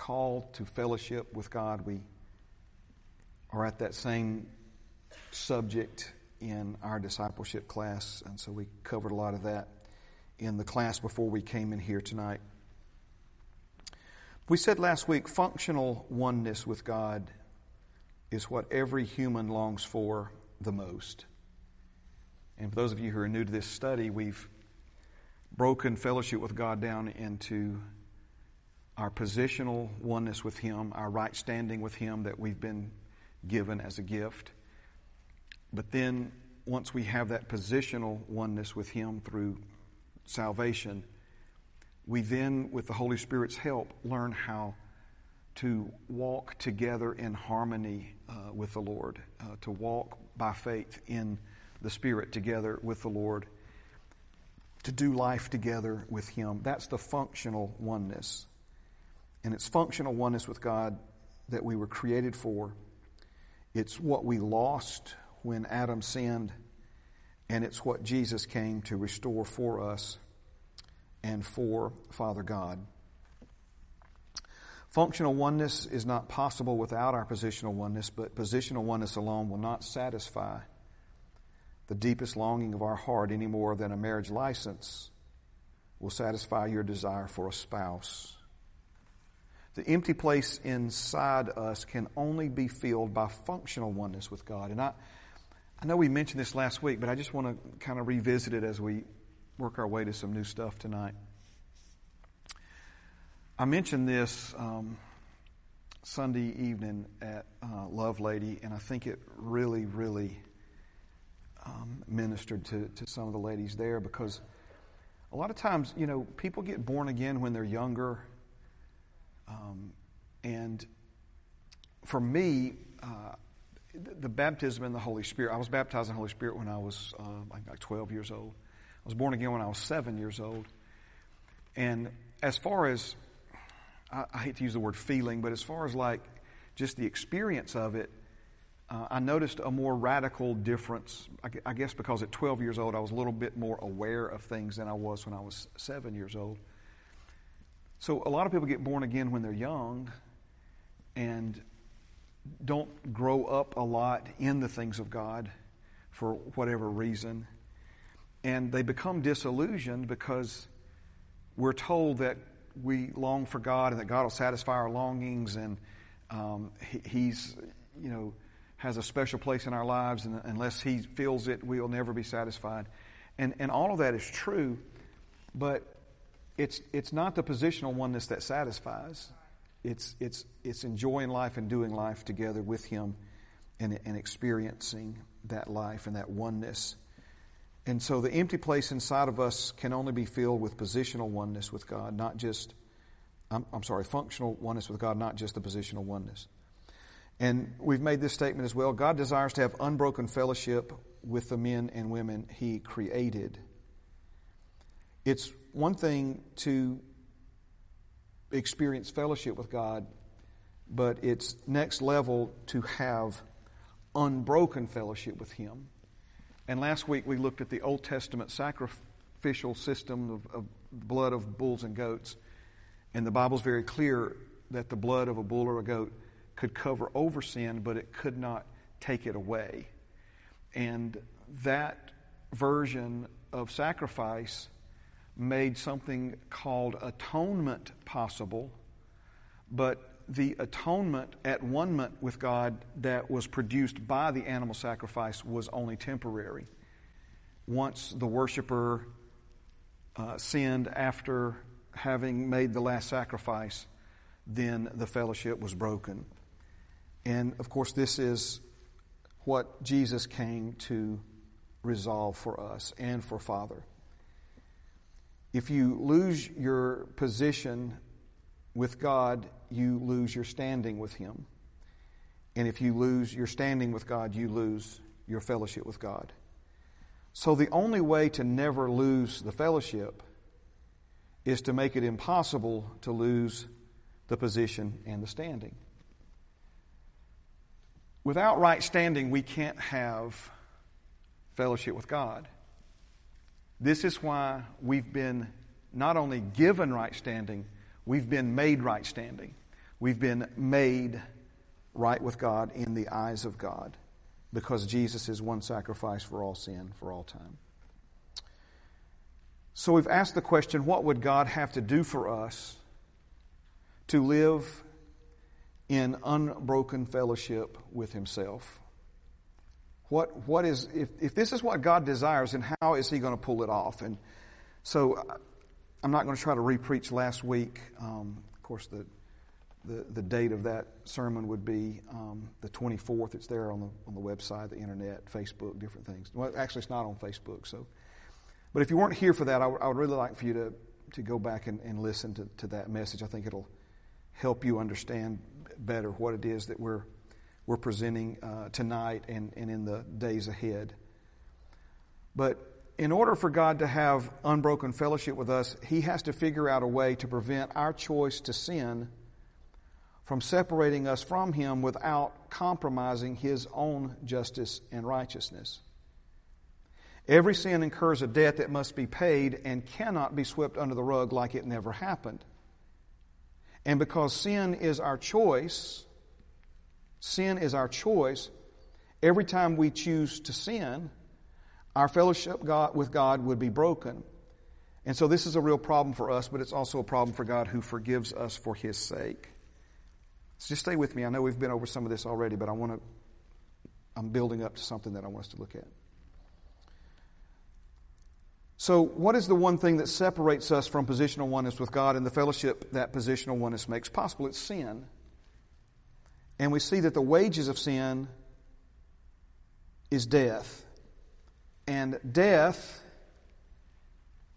call to fellowship with God. We are at that same subject in our discipleship class, and so we covered a lot of that in the class before we came in here tonight. We said last week functional oneness with God is what every human longs for the most. And for those of you who are new to this study, we've broken fellowship with God down into our positional oneness with Him, our right standing with Him that we've been given as a gift. But then, once we have that positional oneness with Him through salvation, we then, with the Holy Spirit's help, learn how to walk together in harmony uh, with the Lord, uh, to walk by faith in the Spirit together with the Lord, to do life together with Him. That's the functional oneness. And it's functional oneness with God that we were created for. It's what we lost when Adam sinned, and it's what Jesus came to restore for us and for Father God. Functional oneness is not possible without our positional oneness, but positional oneness alone will not satisfy the deepest longing of our heart any more than a marriage license will satisfy your desire for a spouse. The empty place inside us can only be filled by functional oneness with God. And I, I know we mentioned this last week, but I just want to kind of revisit it as we work our way to some new stuff tonight. I mentioned this um, Sunday evening at uh, Love Lady, and I think it really, really um, ministered to, to some of the ladies there because a lot of times, you know, people get born again when they're younger. Um, and for me, uh, the baptism in the Holy Spirit, I was baptized in the Holy Spirit when I was uh, like, like 12 years old. I was born again when I was seven years old. And as far as I, I hate to use the word feeling, but as far as like just the experience of it, uh, I noticed a more radical difference. I, I, guess because at 12 years old, I was a little bit more aware of things than I was when I was seven years old. So a lot of people get born again when they're young and don't grow up a lot in the things of God for whatever reason. And they become disillusioned because we're told that we long for God and that God will satisfy our longings and um, he, He's, you know, has a special place in our lives and unless He fills it, we'll never be satisfied. And, and all of that is true, but it's, it's not the positional oneness that satisfies. It's, it's, it's enjoying life and doing life together with Him and, and experiencing that life and that oneness. And so the empty place inside of us can only be filled with positional oneness with God, not just, I'm, I'm sorry, functional oneness with God, not just the positional oneness. And we've made this statement as well God desires to have unbroken fellowship with the men and women He created. It's one thing to experience fellowship with God, but it's next level to have unbroken fellowship with Him. And last week we looked at the Old Testament sacrificial system of, of blood of bulls and goats. And the Bible's very clear that the blood of a bull or a goat could cover over sin, but it could not take it away. And that version of sacrifice made something called atonement possible, but the atonement at one moment with God that was produced by the animal sacrifice was only temporary. Once the worshiper uh, sinned after having made the last sacrifice, then the fellowship was broken. And of course, this is what Jesus came to resolve for us and for Father. If you lose your position with God, you lose your standing with Him. And if you lose your standing with God, you lose your fellowship with God. So the only way to never lose the fellowship is to make it impossible to lose the position and the standing. Without right standing, we can't have fellowship with God. This is why we've been not only given right standing, we've been made right standing. We've been made right with God in the eyes of God because Jesus is one sacrifice for all sin for all time. So we've asked the question what would God have to do for us to live in unbroken fellowship with Himself? What, what is, if, if this is what God desires, then how is He going to pull it off? And so I'm not going to try to repreach last week. Um, of course, the, the, the date of that sermon would be um, the 24th. It's there on the, on the website, the internet, Facebook, different things. Well, actually, it's not on Facebook. So, But if you weren't here for that, I, w- I would really like for you to, to go back and, and listen to, to that message. I think it'll help you understand better what it is that we're, we're presenting uh, tonight and, and in the days ahead. But in order for God to have unbroken fellowship with us, He has to figure out a way to prevent our choice to sin from separating us from Him without compromising His own justice and righteousness. Every sin incurs a debt that must be paid and cannot be swept under the rug like it never happened. And because sin is our choice, sin is our choice, every time we choose to sin, our fellowship with God would be broken. And so this is a real problem for us, but it's also a problem for God who forgives us for His sake. So just stay with me. I know we've been over some of this already, but I want to, I'm building up to something that I want us to look at. So, what is the one thing that separates us from positional oneness with God and the fellowship that positional oneness makes possible? It's sin. And we see that the wages of sin is death. And death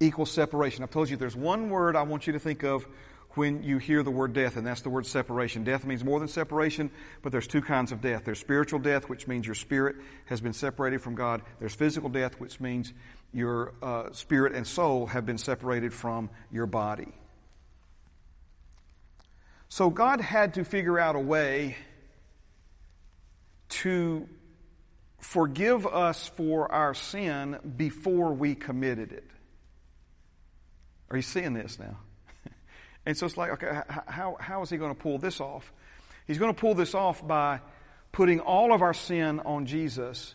equals separation. I've told you there's one word I want you to think of when you hear the word death, and that's the word separation. Death means more than separation, but there's two kinds of death. There's spiritual death, which means your spirit has been separated from God. There's physical death, which means your uh, spirit and soul have been separated from your body. So God had to figure out a way to forgive us for our sin before we committed it. Are you seeing this now? And so it's like, okay, how, how is he going to pull this off? He's going to pull this off by putting all of our sin on Jesus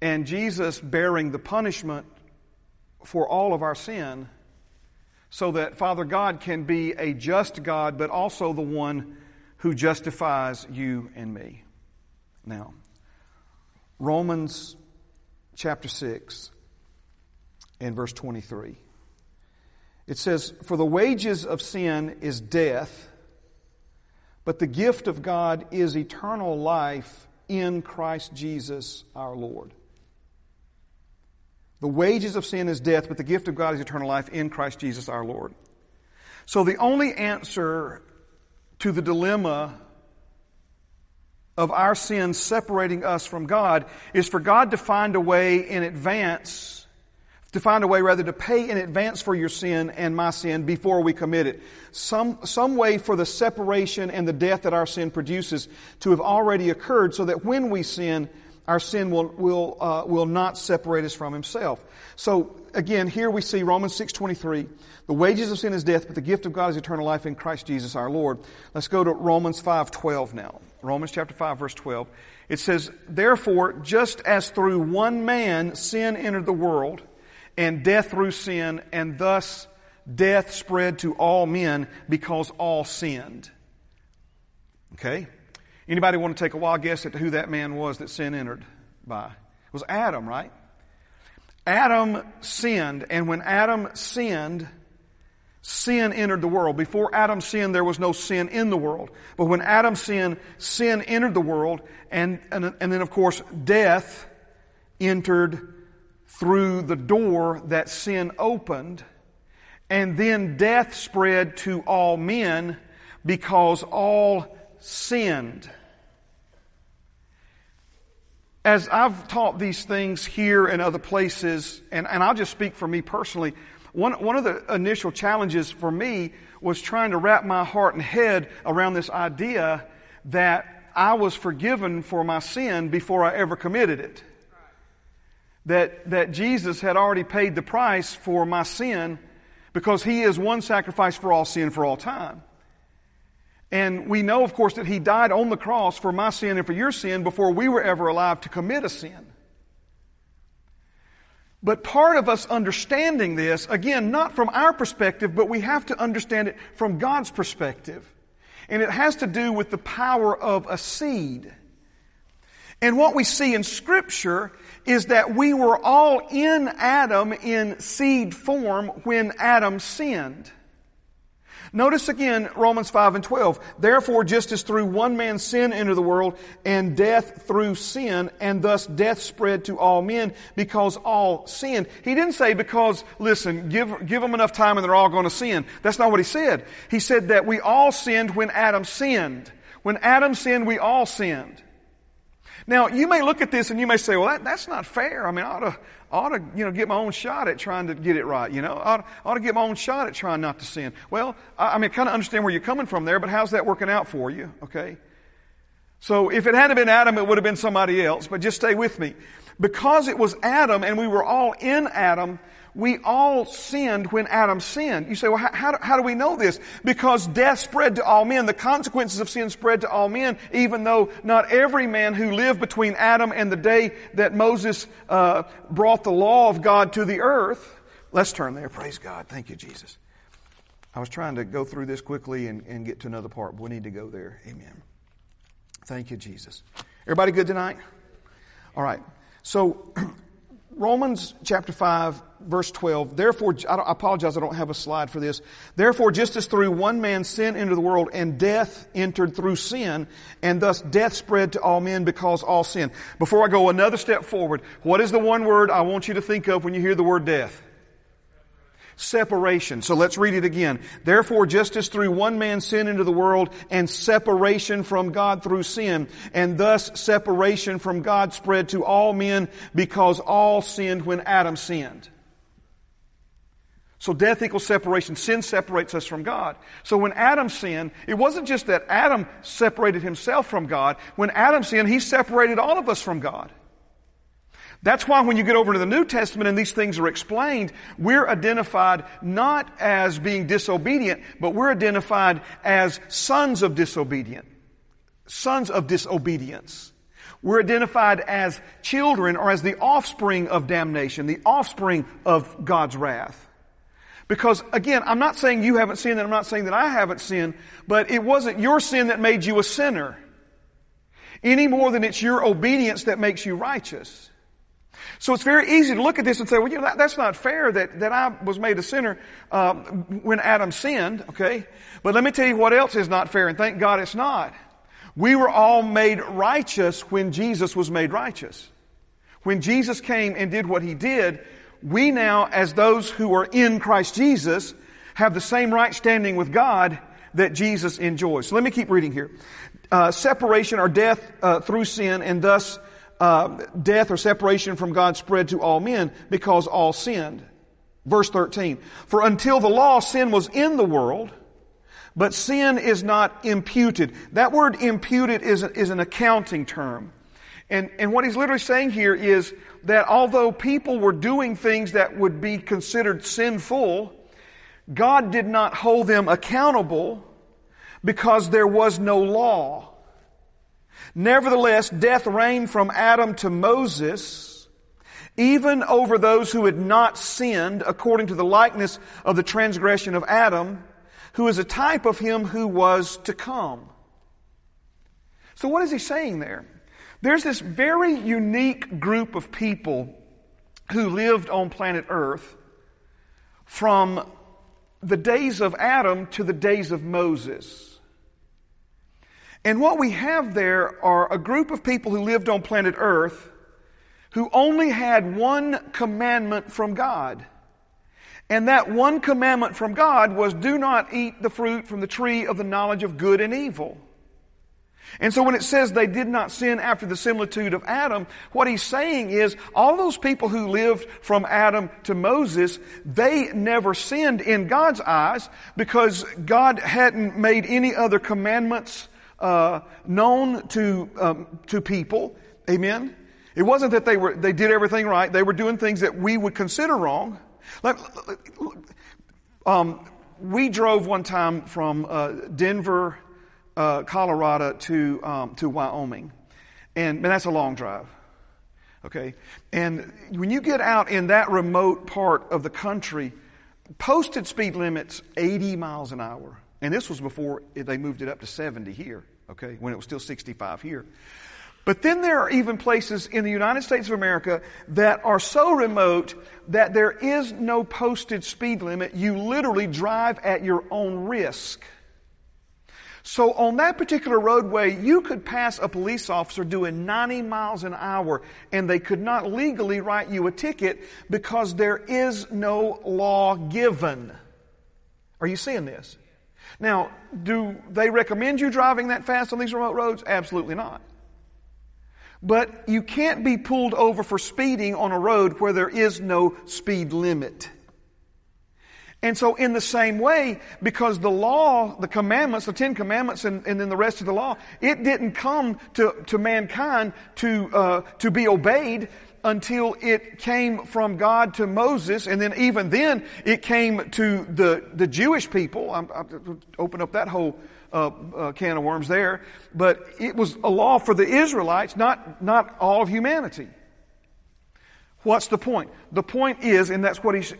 and Jesus bearing the punishment for all of our sin so that Father God can be a just God, but also the one who justifies you and me. Now, Romans chapter 6 and verse 23. It says, For the wages of sin is death, but the gift of God is eternal life in Christ Jesus our Lord. The wages of sin is death, but the gift of God is eternal life in Christ Jesus our Lord. So the only answer to the dilemma of our sin separating us from God is for God to find a way in advance to find a way rather to pay in advance for your sin and my sin before we commit it. Some, some way for the separation and the death that our sin produces to have already occurred so that when we sin, our sin will, will, uh, will not separate us from himself. So again, here we see Romans 6.23. The wages of sin is death, but the gift of God is eternal life in Christ Jesus our Lord. Let's go to Romans 5.12 now. Romans chapter 5 verse 12. It says, Therefore, just as through one man sin entered the world, and death through sin, and thus death spread to all men because all sinned. Okay? Anybody want to take a wild guess at who that man was that sin entered by? It was Adam, right? Adam sinned, and when Adam sinned, sin entered the world. Before Adam sinned, there was no sin in the world. But when Adam sinned, sin entered the world, and, and, and then, of course, death entered through the door that sin opened, and then death spread to all men because all sinned. As I've taught these things here and other places, and, and I'll just speak for me personally, one, one of the initial challenges for me was trying to wrap my heart and head around this idea that I was forgiven for my sin before I ever committed it that, that Jesus had already paid the price for my sin because he is one sacrifice for all sin for all time. And we know, of course, that He died on the cross for my sin and for your sin before we were ever alive to commit a sin. But part of us understanding this, again, not from our perspective, but we have to understand it from God's perspective. And it has to do with the power of a seed. And what we see in Scripture is that we were all in Adam in seed form when Adam sinned. Notice again Romans 5 and 12. Therefore, just as through one man's sin entered the world, and death through sin, and thus death spread to all men because all sinned. He didn't say because, listen, give, give them enough time and they're all going to sin. That's not what he said. He said that we all sinned when Adam sinned. When Adam sinned, we all sinned. Now, you may look at this and you may say, well, that, that's not fair. I mean, I ought to, ought to, you know, get my own shot at trying to get it right, you know. I ought, I ought to get my own shot at trying not to sin. Well, I, I mean, kind of understand where you're coming from there, but how's that working out for you, okay? So if it hadn't been Adam, it would have been somebody else, but just stay with me. Because it was Adam and we were all in Adam, we all sinned when Adam sinned. You say, well, how, do, how do we know this? Because death spread to all men. The consequences of sin spread to all men, even though not every man who lived between Adam and the day that Moses uh, brought the law of God to the earth. Let's turn there. Praise God. Thank you, Jesus. I was trying to go through this quickly and, and get to another part, but we need to go there. Amen. Thank you, Jesus. Everybody good tonight? All right. So, Romans chapter 5, verse 12. Therefore, I, apologize, I don't have a slide for this. Therefore, just as through one man sin entered the world and death entered through sin, and thus death spread to all men because all sin. Before I go another step forward, what is the one word I want you to think of when you hear the word death? Separation. So let's read it again. Therefore, just as through one man sin into the world and separation from God through sin, and thus separation from God spread to all men because all sinned when Adam sinned. So death equals separation. Sin separates us from God. So when Adam sinned, it wasn't just that Adam separated himself from God. When Adam sinned, he separated all of us from God. That's why when you get over to the New Testament and these things are explained, we're identified not as being disobedient, but we're identified as sons of disobedient. Sons of disobedience. We're identified as children or as the offspring of damnation, the offspring of God's wrath. Because again, I'm not saying you haven't sinned and I'm not saying that I haven't sinned, but it wasn't your sin that made you a sinner. Any more than it's your obedience that makes you righteous. So it's very easy to look at this and say, well, you know, that, that's not fair that, that I was made a sinner um, when Adam sinned, okay? But let me tell you what else is not fair, and thank God it's not. We were all made righteous when Jesus was made righteous. When Jesus came and did what he did, we now, as those who are in Christ Jesus, have the same right standing with God that Jesus enjoys. So let me keep reading here. Uh, separation or death uh, through sin, and thus uh, death or separation from God spread to all men because all sinned. Verse 13. For until the law, sin was in the world, but sin is not imputed. That word imputed is, is an accounting term. And, and what he's literally saying here is that although people were doing things that would be considered sinful, God did not hold them accountable because there was no law. Nevertheless, death reigned from Adam to Moses, even over those who had not sinned according to the likeness of the transgression of Adam, who is a type of him who was to come. So what is he saying there? There's this very unique group of people who lived on planet Earth from the days of Adam to the days of Moses. And what we have there are a group of people who lived on planet Earth who only had one commandment from God. And that one commandment from God was do not eat the fruit from the tree of the knowledge of good and evil. And so when it says they did not sin after the similitude of Adam, what he's saying is all those people who lived from Adam to Moses, they never sinned in God's eyes because God hadn't made any other commandments uh, known to um, to people. Amen. It wasn't that they were they did everything right. They were doing things that we would consider wrong. Like, um, we drove one time from uh, Denver uh, Colorado to, um, to Wyoming. And, and that's a long drive. Okay? And when you get out in that remote part of the country, posted speed limits 80 miles an hour. And this was before they moved it up to 70 here, okay, when it was still 65 here. But then there are even places in the United States of America that are so remote that there is no posted speed limit. You literally drive at your own risk. So on that particular roadway, you could pass a police officer doing 90 miles an hour and they could not legally write you a ticket because there is no law given. Are you seeing this? Now, do they recommend you driving that fast on these remote roads? Absolutely not. But you can't be pulled over for speeding on a road where there is no speed limit. And so in the same way, because the law, the commandments, the Ten Commandments and, and then the rest of the law, it didn't come to, to mankind to, uh, to be obeyed until it came from God to Moses, and then even then it came to the, the Jewish people. I'm open up that whole uh, uh, can of worms there, but it was a law for the Israelites, not, not all of humanity. What's the point? The point is, and that's what he's,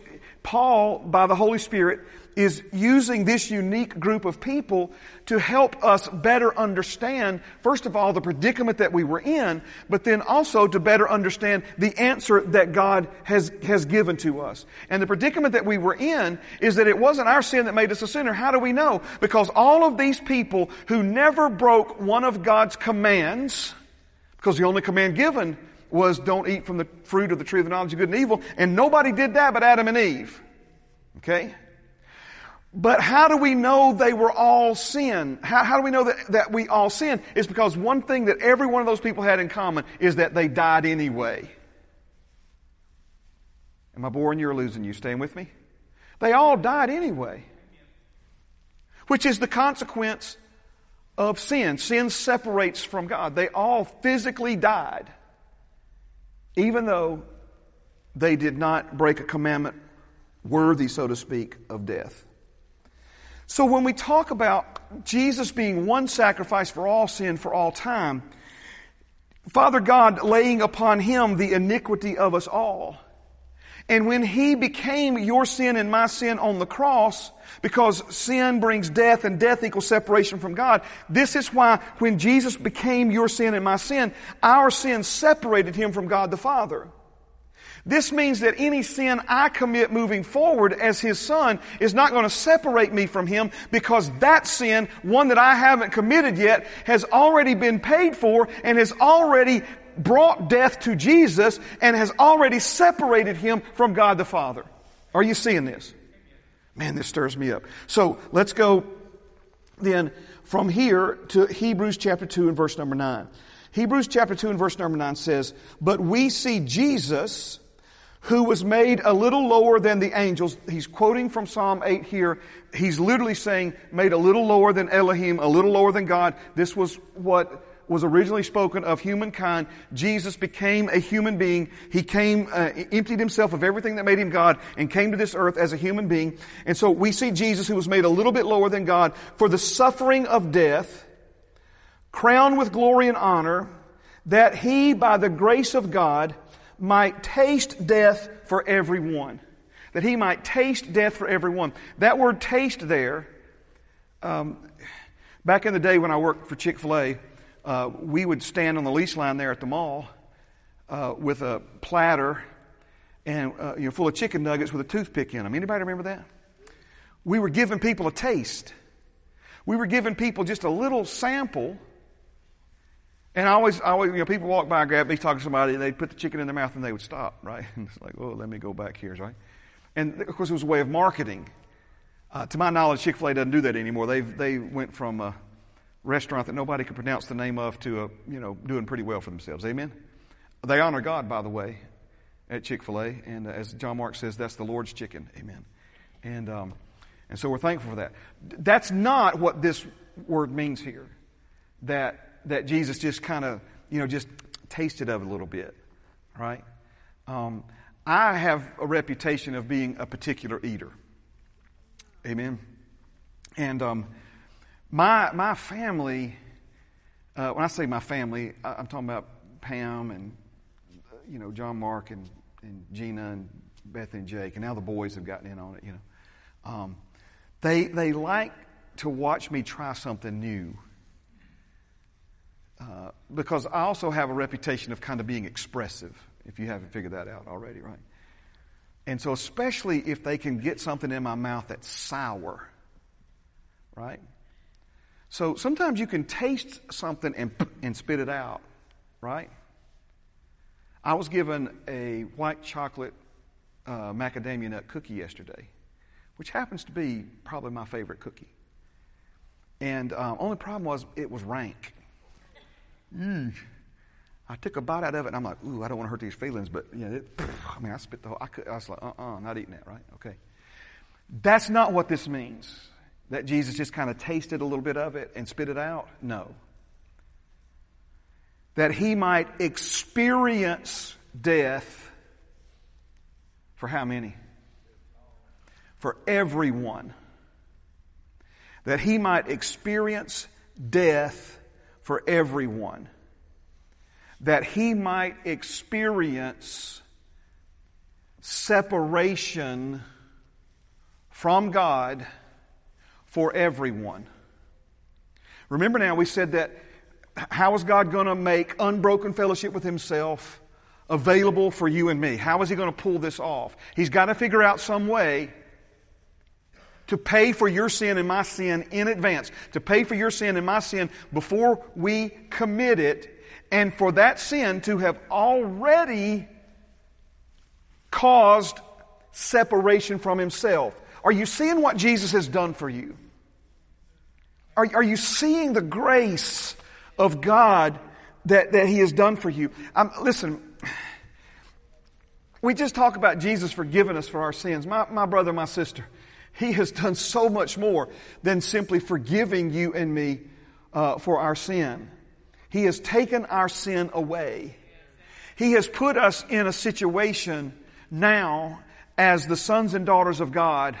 Paul, by the Holy Spirit, is using this unique group of people to help us better understand, first of all, the predicament that we were in, but then also to better understand the answer that God has, has given to us. And the predicament that we were in is that it wasn't our sin that made us a sinner. How do we know? Because all of these people who never broke one of God's commands, because the only command given was don't eat from the fruit of the tree of the knowledge of good and evil. And nobody did that but Adam and Eve. Okay? But how do we know they were all sin? How, how do we know that, that we all sin? It's because one thing that every one of those people had in common is that they died anyway. Am I boring you or losing you? Staying with me? They all died anyway. Which is the consequence of sin. Sin separates from God. They all physically died even though they did not break a commandment worthy, so to speak, of death. So when we talk about Jesus being one sacrifice for all sin for all time, Father God laying upon him the iniquity of us all, and when he became your sin and my sin on the cross, because sin brings death and death equals separation from God, this is why when Jesus became your sin and my sin, our sin separated him from God the Father. This means that any sin I commit moving forward as His Son is not going to separate me from Him because that sin, one that I haven't committed yet, has already been paid for and has already brought death to Jesus and has already separated him from God the Father. Are you seeing this? Man, this stirs me up. So let's go then from here to Hebrews chapter 2 and verse number 9. Hebrews chapter 2 and verse number 9 says, But we see Jesus, who was made a little lower than the angels. He's quoting from Psalm 8 here. He's literally saying, made a little lower than Elohim, a little lower than God. This was what was originally spoken of humankind. Jesus became a human being. He came, uh, emptied himself of everything that made him God and came to this earth as a human being. And so we see Jesus who was made a little bit lower than God for the suffering of death, crowned with glory and honor, that he, by the grace of God, might taste death for everyone. That he might taste death for everyone. That word taste there, um, back in the day when I worked for Chick fil A, uh, we would stand on the leash line there at the mall uh, with a platter and uh, you know full of chicken nuggets with a toothpick in them. Anybody remember that? We were giving people a taste. We were giving people just a little sample. And I always, I always, you know, people walk by, grab me, talk to somebody, and they'd put the chicken in their mouth and they would stop, right? And it's like, oh, let me go back here, right? And of course, it was a way of marketing. Uh, to my knowledge, Chick fil A doesn't do that anymore. they they went from uh, restaurant that nobody could pronounce the name of to a, you know, doing pretty well for themselves. Amen? They honor God, by the way, at Chick fil A. And uh, as John Mark says, that's the Lord's chicken. Amen. And, um, and so we're thankful for that. That's not what this word means here. That, that Jesus just kind of, you know, just tasted of a little bit, right? Um, I have a reputation of being a particular eater. Amen. And um, my, my family, uh, when I say my family, I, I'm talking about Pam and, uh, you know, John Mark and, and Gina and Beth and Jake, and now the boys have gotten in on it, you know. Um, they, they like to watch me try something new. Uh, because I also have a reputation of kind of being expressive, if you haven't figured that out already, right? And so, especially if they can get something in my mouth that's sour, right? So sometimes you can taste something and, and spit it out, right? I was given a white chocolate uh, macadamia nut cookie yesterday, which happens to be probably my favorite cookie. And um, only problem was it was rank. Mm. I took a bite out of it, and I'm like, ooh, I don't want to hurt these feelings, but you know, it, I mean, I spit the whole. I, could, I was like, uh-uh, not eating that, right? Okay. That's not what this means. That Jesus just kind of tasted a little bit of it and spit it out. No. That he might experience death for how many? For everyone. That he might experience death for everyone that he might experience separation from God for everyone. Remember now, we said that how is God going to make unbroken fellowship with Himself available for you and me? How is He going to pull this off? He's got to figure out some way to pay for your sin and my sin in advance, to pay for your sin and my sin before we commit it and for that sin to have already caused separation from himself. Are you seeing what Jesus has done for you? Are, are you seeing the grace of God that, that he has done for you? Um, listen, we just talk about Jesus forgiving us for our sins. My, my brother, my sister, he has done so much more than simply forgiving you and me uh, for our sin. He has taken our sin away. He has put us in a situation now as the sons and daughters of God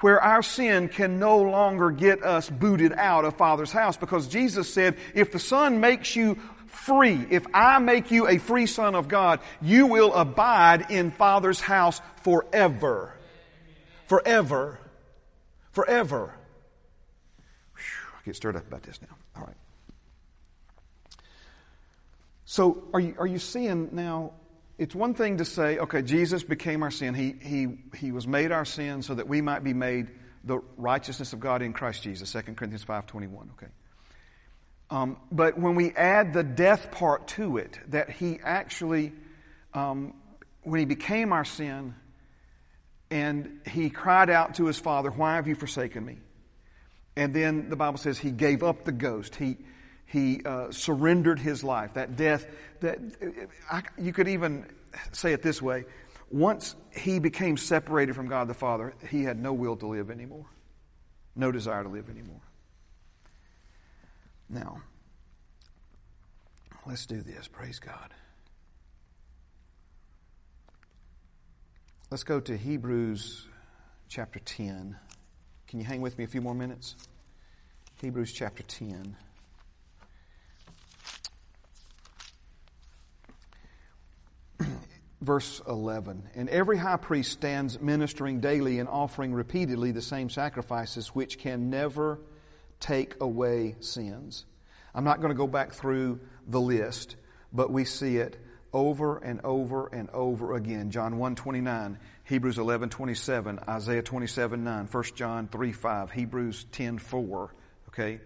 where our sin can no longer get us booted out of Father's house because Jesus said, if the Son makes you free, if I make you a free son of God, you will abide in Father's house forever. Forever. Forever. Whew, I get stirred up about this now. All right. So are you, are you seeing now? It's one thing to say, okay, Jesus became our sin. He, he, he was made our sin so that we might be made the righteousness of God in Christ Jesus, 2 Corinthians 5.21, okay? Um, but when we add the death part to it, that he actually, um, when he became our sin, and he cried out to his father, Why have you forsaken me? And then the Bible says he gave up the ghost. He, he uh, surrendered his life. That death, that I, you could even say it this way: once he became separated from God the Father, he had no will to live anymore, no desire to live anymore. Now, let's do this. Praise God. Let's go to Hebrews chapter 10. Can you hang with me a few more minutes? Hebrews chapter 10. Verse 11. And every high priest stands ministering daily and offering repeatedly the same sacrifices which can never take away sins. I'm not going to go back through the list, but we see it over and over and over again. John 1 29, Hebrews 11 27, Isaiah 27 9, 1 John 3 5, Hebrews 10 4. Okay?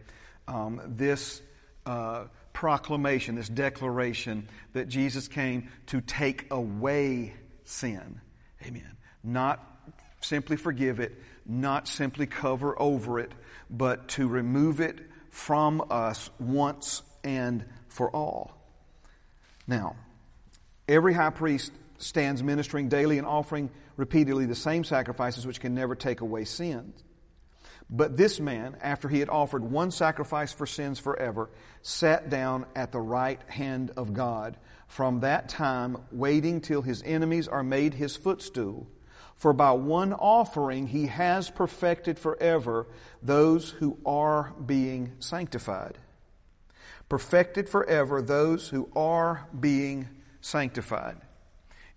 Um, this uh, proclamation, this declaration that Jesus came to take away sin. Amen. Not simply forgive it, not simply cover over it, but to remove it from us once and for all. Now, every high priest stands ministering daily and offering repeatedly the same sacrifices which can never take away sins. But this man, after he had offered one sacrifice for sins forever, sat down at the right hand of God. From that time, waiting till his enemies are made his footstool. For by one offering he has perfected forever those who are being sanctified. Perfected forever those who are being sanctified.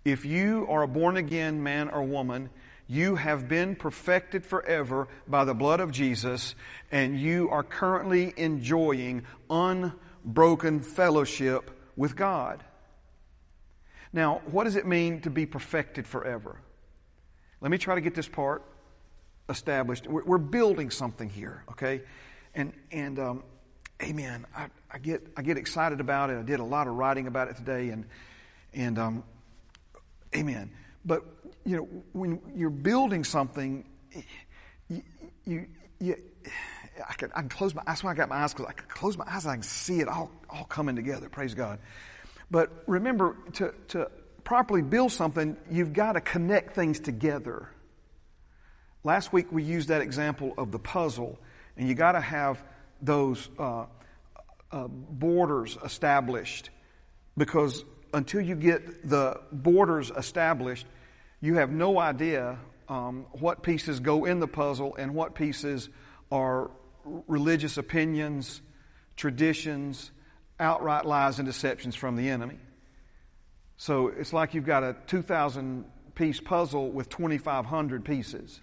If you are a born again man or woman, you have been perfected forever by the blood of Jesus, and you are currently enjoying unbroken fellowship with God. Now, what does it mean to be perfected forever? Let me try to get this part established. We're, we're building something here, okay? And and um, amen. I, I, get I get excited about it. I did a lot of writing about it today, and and um, amen. But you know, when you're building something, you you, you I can, I can close my. That's why I got my eyes closed. I can close my eyes. And I can see it all all coming together. Praise God. But remember to to properly build something, you've got to connect things together. Last week we used that example of the puzzle, and you got to have those uh, uh, borders established because until you get the borders established, you have no idea um, what pieces go in the puzzle and what pieces are religious opinions, traditions, outright lies and deceptions from the enemy. So it's like you've got a 2,000 piece puzzle with 2,500 pieces.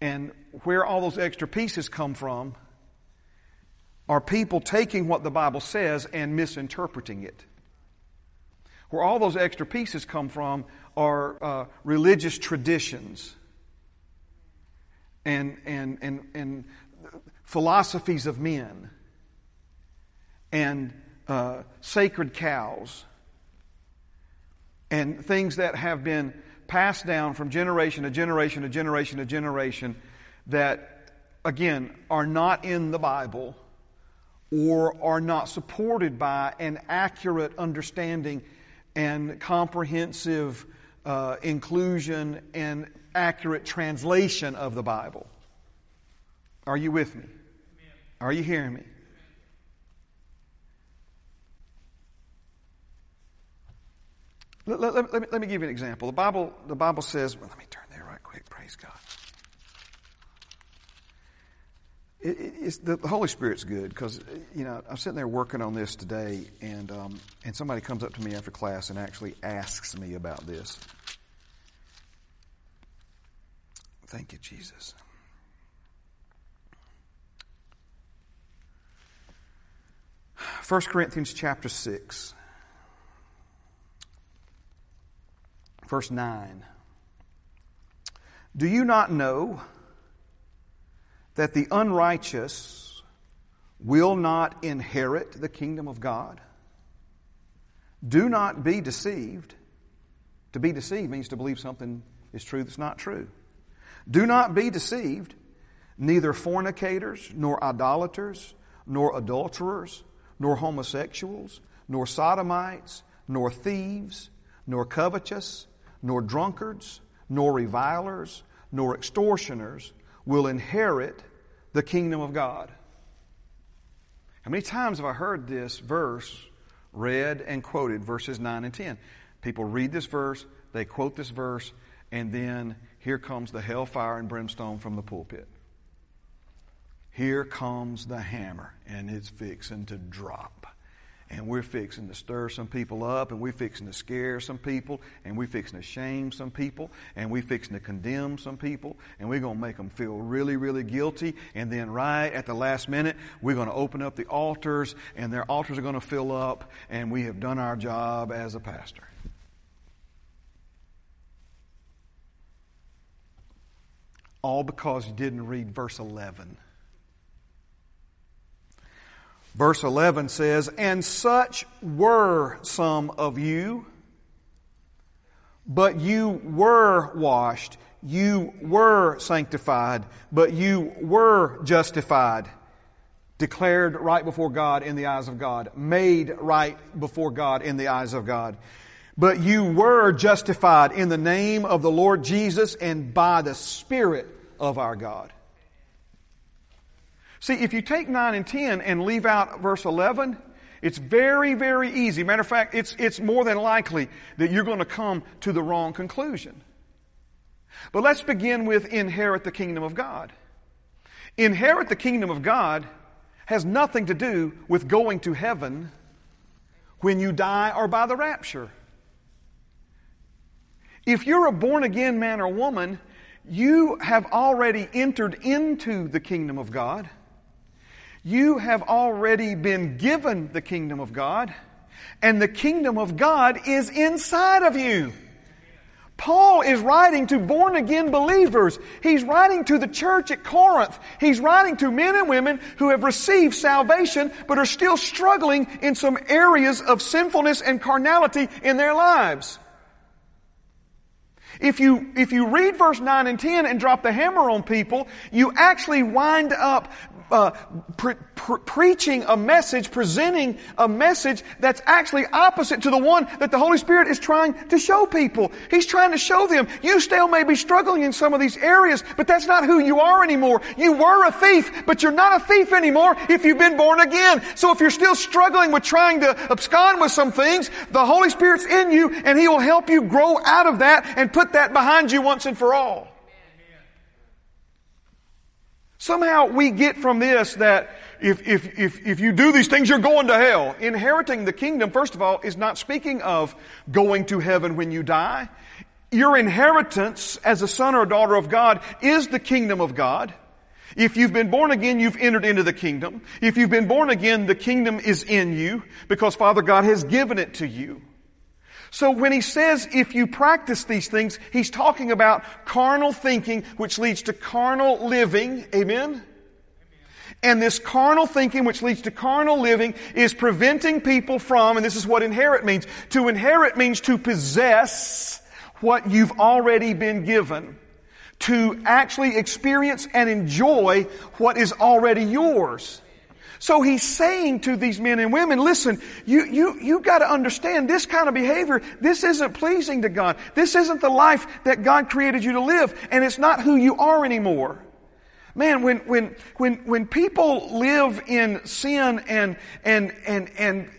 And where all those extra pieces come from are people taking what the Bible says and misinterpreting it. Where all those extra pieces come from are uh, religious traditions and, and, and, and philosophies of men and uh, sacred cows and things that have been passed down from generation to generation to generation to generation that, again, are not in the Bible or are not supported by an accurate understanding and comprehensive uh, inclusion and accurate translation of the Bible. Are you with me? Are you hearing me? Let, let, let, me, let me give you an example. The Bible, the Bible says, well, let me turn there right quick. Praise God. It, the, the, Holy Spirit's good because, you know, I'm sitting there working on this today and, um, and somebody comes up to me after class and actually asks me about this. Thank you, Jesus. First Corinthians chapter 6. Verse 9. Do you not know that the unrighteous will not inherit the kingdom of God? Do not be deceived. To be deceived means to believe something is true that's not true. Do not be deceived. Neither fornicators, nor idolaters, nor adulterers, nor homosexuals, nor sodomites, nor thieves, nor covetous, nor drunkards, nor revilers, nor extortioners will inherit the kingdom of God. How many times have I heard this verse read and quoted, verses 9 and 10? People read this verse, they quote this verse, and then here comes the hellfire and brimstone from the pulpit. Here comes the hammer, and it's fixing to drop and we're fixing to stir some people up, and we're fixing to scare some people, and we're fixing to shame some people, and we're fixing to condemn some people, and we're going to make them feel really, really guilty. And then, right at the last minute, we're going to open up the altars, and their altars are going to fill up, and we have done our job as a pastor. All because you didn't read verse 11. Verse 11 says, And such were some of you, but you were washed, you were sanctified, but you were justified, declared right before God in the eyes of God, made right before God in the eyes of God. But you were justified in the name of the Lord Jesus and by the Spirit of our God. See, if you take 9 and 10 and leave out verse 11, It's very, very easy. Matter of fact, it's, it's more than likely that you're going to come to the wrong conclusion. But let's begin with inherit the kingdom of God. Inherit the kingdom of God has nothing to do with going to heaven when you die or by the rapture. If you're a born again man or woman, you have already entered into the kingdom of God. You have already been given the kingdom of God, and the kingdom of God is inside of you. Paul is writing to born again believers. He's writing to the church at Corinth. He's writing to men and women who have received salvation but are still struggling in some areas of sinfulness and carnality in their lives. If you, if you read verse 9 and 10 and drop the hammer on people, you actually wind up uh, pre- pre- preaching a message, presenting a message that's actually opposite to the one that the Holy Spirit is trying to show people. He's trying to show them, you still may be struggling in some of these areas, but that's not who you are anymore. You were a thief, but you're not a thief anymore if you've been born again. So if you're still struggling with trying to abscond with some things, the Holy Spirit's in you and He will help you grow out of that and put that behind you once and for all. Somehow we get from this that if, if, if, if you do these things, you're going to hell. Inheriting the kingdom, first of all, is not speaking of going to heaven when you die. Your inheritance as a son or a daughter of God is the kingdom of God. If you've been born again, you've entered into the kingdom. If you've been born again, the kingdom is in you because Father God has given it to you. So when he says if you practice these things, he's talking about carnal thinking, which leads to carnal living. Amen? And this carnal thinking, which leads to carnal living, is preventing people from, and this is what inherit means. To inherit means to possess what you've already been given. To actually experience and enjoy what is already yours. So he's saying to these men and women, listen, you, you, you gotta understand this kind of behavior, this isn't pleasing to God. This isn't the life that God created you to live, and it's not who you are anymore. Man, when, when, when, when people live in sin and, and, and, and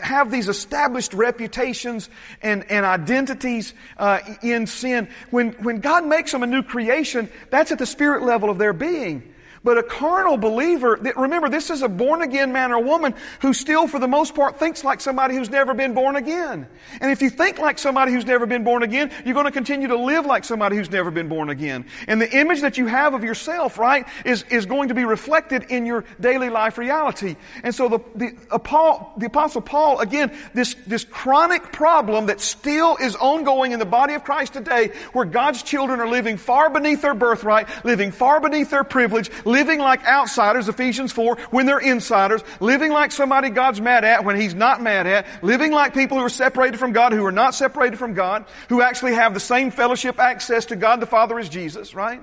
have these established reputations and, and identities uh, in sin, when, when God makes them a new creation, that's at the spirit level of their being. But a carnal believer, remember, this is a born again man or woman who still, for the most part, thinks like somebody who's never been born again. And if you think like somebody who's never been born again, you're going to continue to live like somebody who's never been born again. And the image that you have of yourself, right, is, is going to be reflected in your daily life reality. And so the, the, the apostle Paul, again, this, this chronic problem that still is ongoing in the body of Christ today, where God's children are living far beneath their birthright, living far beneath their privilege, living like outsiders, Ephesians 4, when they're insiders, living like somebody God's mad at when He's not mad at, living like people who are separated from God, who are not separated from God, who actually have the same fellowship access to God the Father as Jesus, right?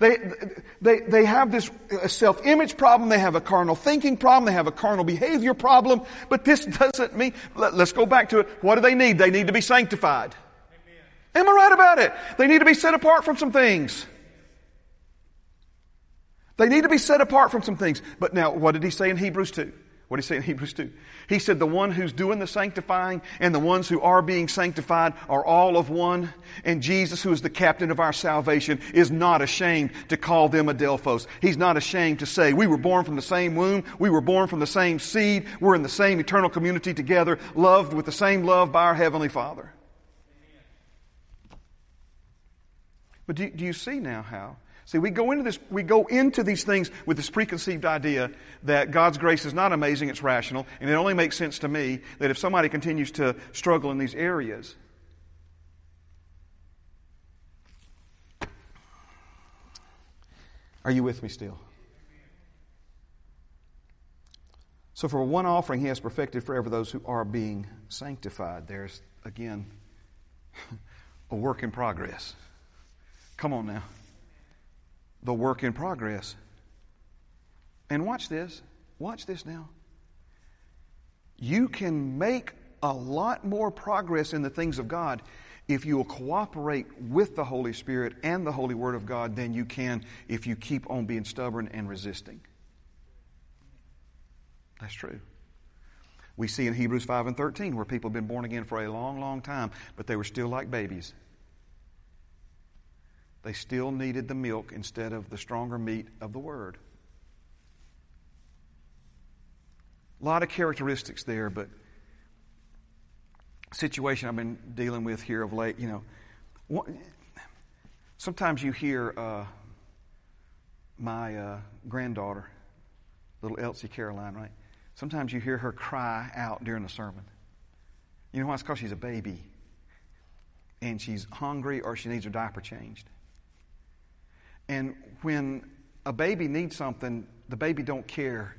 They, they, they have this uh, self-image problem, they have a carnal thinking problem, they have a carnal behavior problem, but this doesn't mean, let, us go back to it. What do they need? They need to be sanctified. Amen. Am I right about it? They need to be set apart from some things. They need to be set apart from some things. But now, what did he say in Hebrews 2? What did he say in Hebrews 2? He said the one who's doing the sanctifying and the ones who are being sanctified are all of one. And Jesus, who is the captain of our salvation, is not ashamed to call them adelphos. He's not ashamed to say, we were born from the same womb. We were born from the same seed. We're in the same eternal community together, loved with the same love by our Heavenly Father. But do, do you see now how See, we go into this, we go into these things with this preconceived idea that God's grace is not amazing, it's rational, and it only makes sense to me that if somebody continues to struggle in these areas, Are you with me still? So, for one offering, he has perfected forever those who are being sanctified. There's, again, a work in progress. Come on now the work in progress. And watch this. Watch this now. You can make a lot more progress in the things of God if you will cooperate with the Holy Spirit and the Holy Word of God than you can if you keep on being stubborn and resisting. That's true. We see in Hebrews 5 and 13 where people have been born again for a long, long time, but they were still like babies. They still needed the milk instead of the stronger meat of the Word. A lot of characteristics there, but situation I've been dealing with here of late, you know, sometimes you hear uh, my uh, granddaughter, little Elsie Caroline, right? Sometimes you hear her cry out during the sermon. You know why? It's because she's a baby and she's hungry or she needs her diaper changed. And when a baby needs something, the baby don't care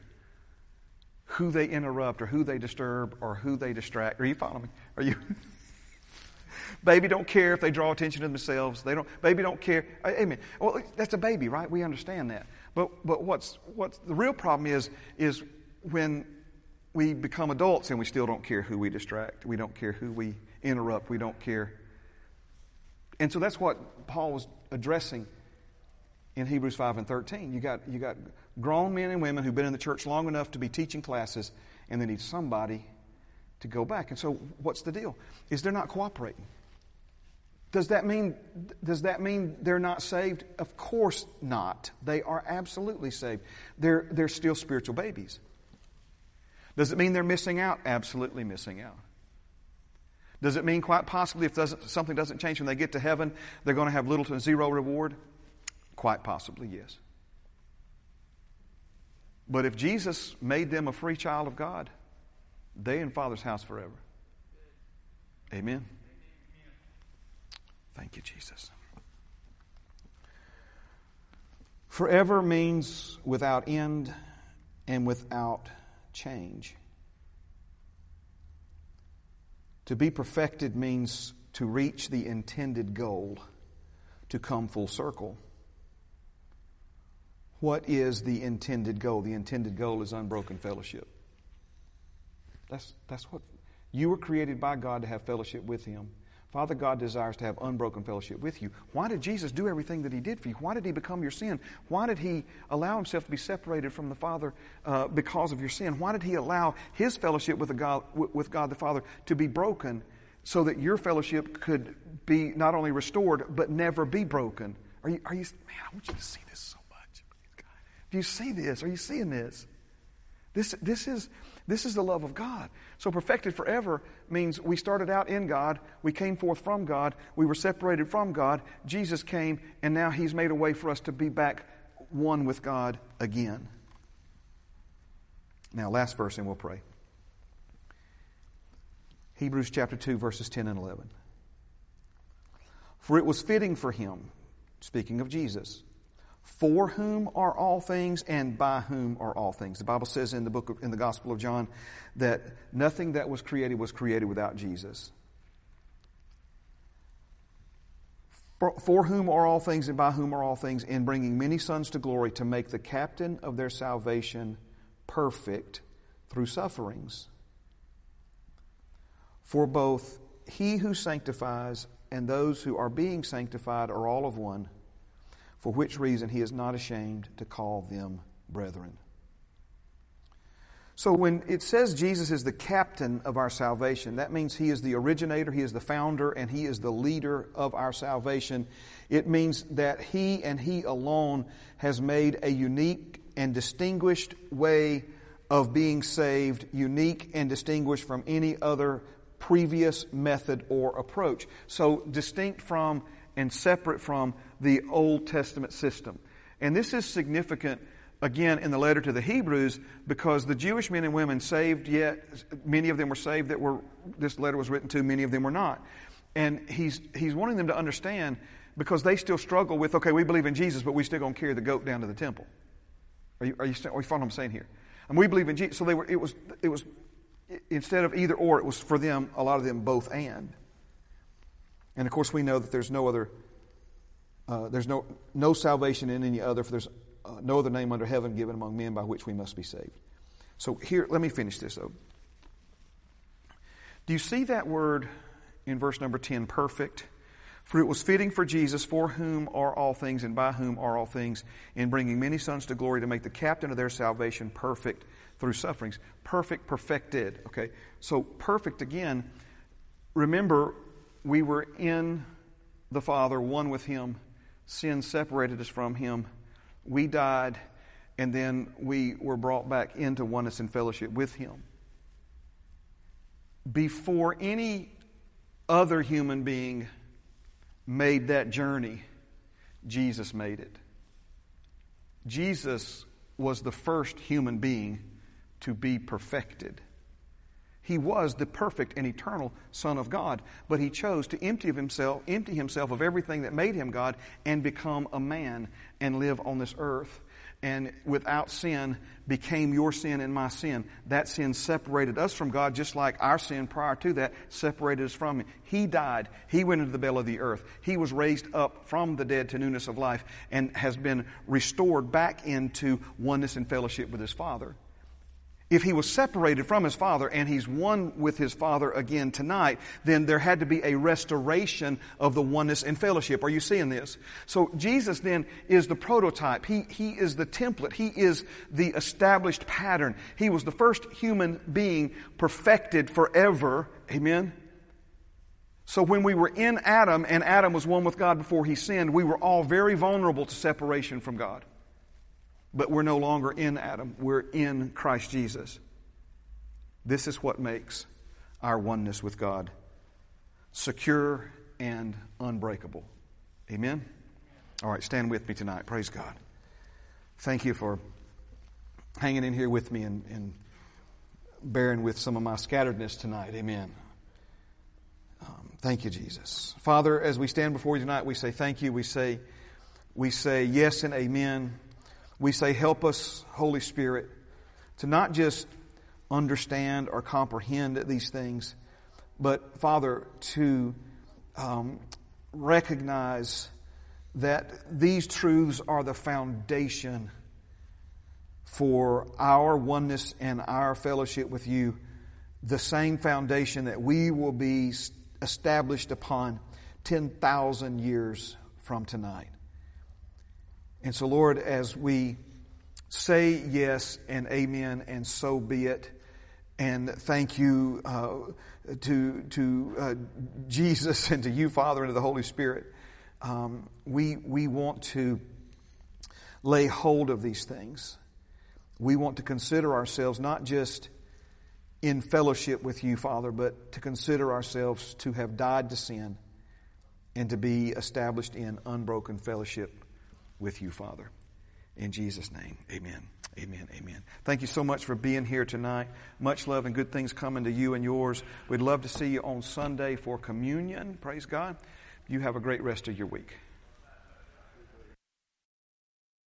who they interrupt or who they disturb or who they distract. Are you following me? Are you? baby don't care if they draw attention to themselves. They don't. Baby don't care. Amen. Well, that's a baby, right? We understand that. But but what's what's the real problem is is when we become adults and we still don't care who we distract, we don't care who we interrupt, we don't care. And so that's what Paul was addressing in Hebrews 5 and 13. You got, you got grown men and women who've been in the church long enough to be teaching classes, and they need somebody to go back. And so, what's the deal? Is they're not cooperating. Does that mean does that mean they're not saved? Of course not. They are absolutely saved. They're they're still spiritual babies. Does it mean they're missing out? Absolutely missing out. Does it mean quite possibly if doesn't, something doesn't change when they get to heaven, they're going to have little to zero reward? Quite possibly, yes. But if Jesus made them a free child of God, they in Father's house forever. Amen. Thank you, Jesus. Forever means without end and without change. To be perfected means to reach the intended goal, to come full circle. What is the intended goal? The intended goal is unbroken fellowship. That's, that's what you were created by God to have fellowship with Him. Father God desires to have unbroken fellowship with you. Why did Jesus do everything that He did for you? Why did He become your sin? Why did He allow Himself to be separated from the Father uh, because of your sin? Why did He allow His fellowship with, the God, with God the Father to be broken so that your fellowship could be not only restored but never be broken? Are you, are you man, I want you to see this. Do you see this? Are you seeing this? This, this, is, this is the love of God. So, perfected forever means we started out in God, we came forth from God, we were separated from God, Jesus came, and now He's made a way for us to be back one with God again. Now, last verse, and we'll pray. Hebrews chapter 2, verses 10 and 11. For it was fitting for him, speaking of Jesus, for whom are all things and by whom are all things. The Bible says in the book of, in the Gospel of John that nothing that was created was created without Jesus. For, for whom are all things and by whom are all things, in bringing many sons to glory to make the captain of their salvation perfect through sufferings. For both he who sanctifies and those who are being sanctified are all of one for which reason he is not ashamed to call them brethren. So when it says Jesus is the captain of our salvation, that means he is the originator, he is the founder, and he is the leader of our salvation. It means that he and he alone has made a unique and distinguished way of being saved, unique and distinguished from any other previous method or approach. So distinct from and separate from the Old Testament system. And this is significant again in the letter to the Hebrews because the Jewish men and women saved yet many of them were saved that were this letter was written to many of them were not. And he's he's wanting them to understand because they still struggle with okay we believe in Jesus but we still going to carry the goat down to the temple. Are you are you, are you following what I'm saying here? And we believe in Jesus so they were it was it was instead of either or it was for them a lot of them both and. And of course, we know that there's no other, uh, there's no, no salvation in any other, for there's uh, no other name under heaven given among men by which we must be saved. So here, let me finish this though. Do you see that word in verse number 10, perfect? For it was fitting for Jesus, for whom are all things and by whom are all things, in bringing many sons to glory to make the captain of their salvation perfect through sufferings. Perfect, perfected. Okay? So, perfect again. Remember, we were in the Father, one with Him. Sin separated us from Him. We died, and then we were brought back into oneness and fellowship with Him. Before any other human being made that journey, Jesus made it. Jesus was the first human being to be perfected. He was the perfect and eternal Son of God, but he chose to empty of himself, empty himself of everything that made him God, and become a man and live on this earth and without sin became your sin and my sin. That sin separated us from God just like our sin prior to that separated us from Him. He died. He went into the belly of the earth. He was raised up from the dead to newness of life and has been restored back into oneness and fellowship with His Father. If he was separated from his father and he's one with his father again tonight, then there had to be a restoration of the oneness and fellowship. Are you seeing this? So Jesus then is the prototype. He, he is the template. He is the established pattern. He was the first human being perfected forever. Amen. So when we were in Adam and Adam was one with God before he sinned, we were all very vulnerable to separation from God. But we're no longer in Adam, we're in Christ Jesus. This is what makes our oneness with God secure and unbreakable. Amen? All right, stand with me tonight. Praise God. Thank you for hanging in here with me and, and bearing with some of my scatteredness tonight. Amen. Um, thank you, Jesus. Father, as we stand before you tonight, we say thank you. We say, we say yes and amen we say, Help us, Holy Spirit, to not just understand or comprehend these things, but, Father, to um, recognize that these truths are the foundation for our oneness and our fellowship with you, the same foundation that we will be established upon 10,000 years from tonight. And so, Lord, as we say yes and amen, and so be it, and thank you uh, to, to uh, Jesus and to you, Father, and to the Holy Spirit, um, we, we want to lay hold of these things. We want to consider ourselves not just in fellowship with you, Father, but to consider ourselves to have died to sin and to be established in unbroken fellowship with you, Father. In Jesus' name, amen. Amen. Amen. Thank you so much for being here tonight. Much love and good things coming to you and yours. We'd love to see you on Sunday for communion. Praise God. You have a great rest of your week.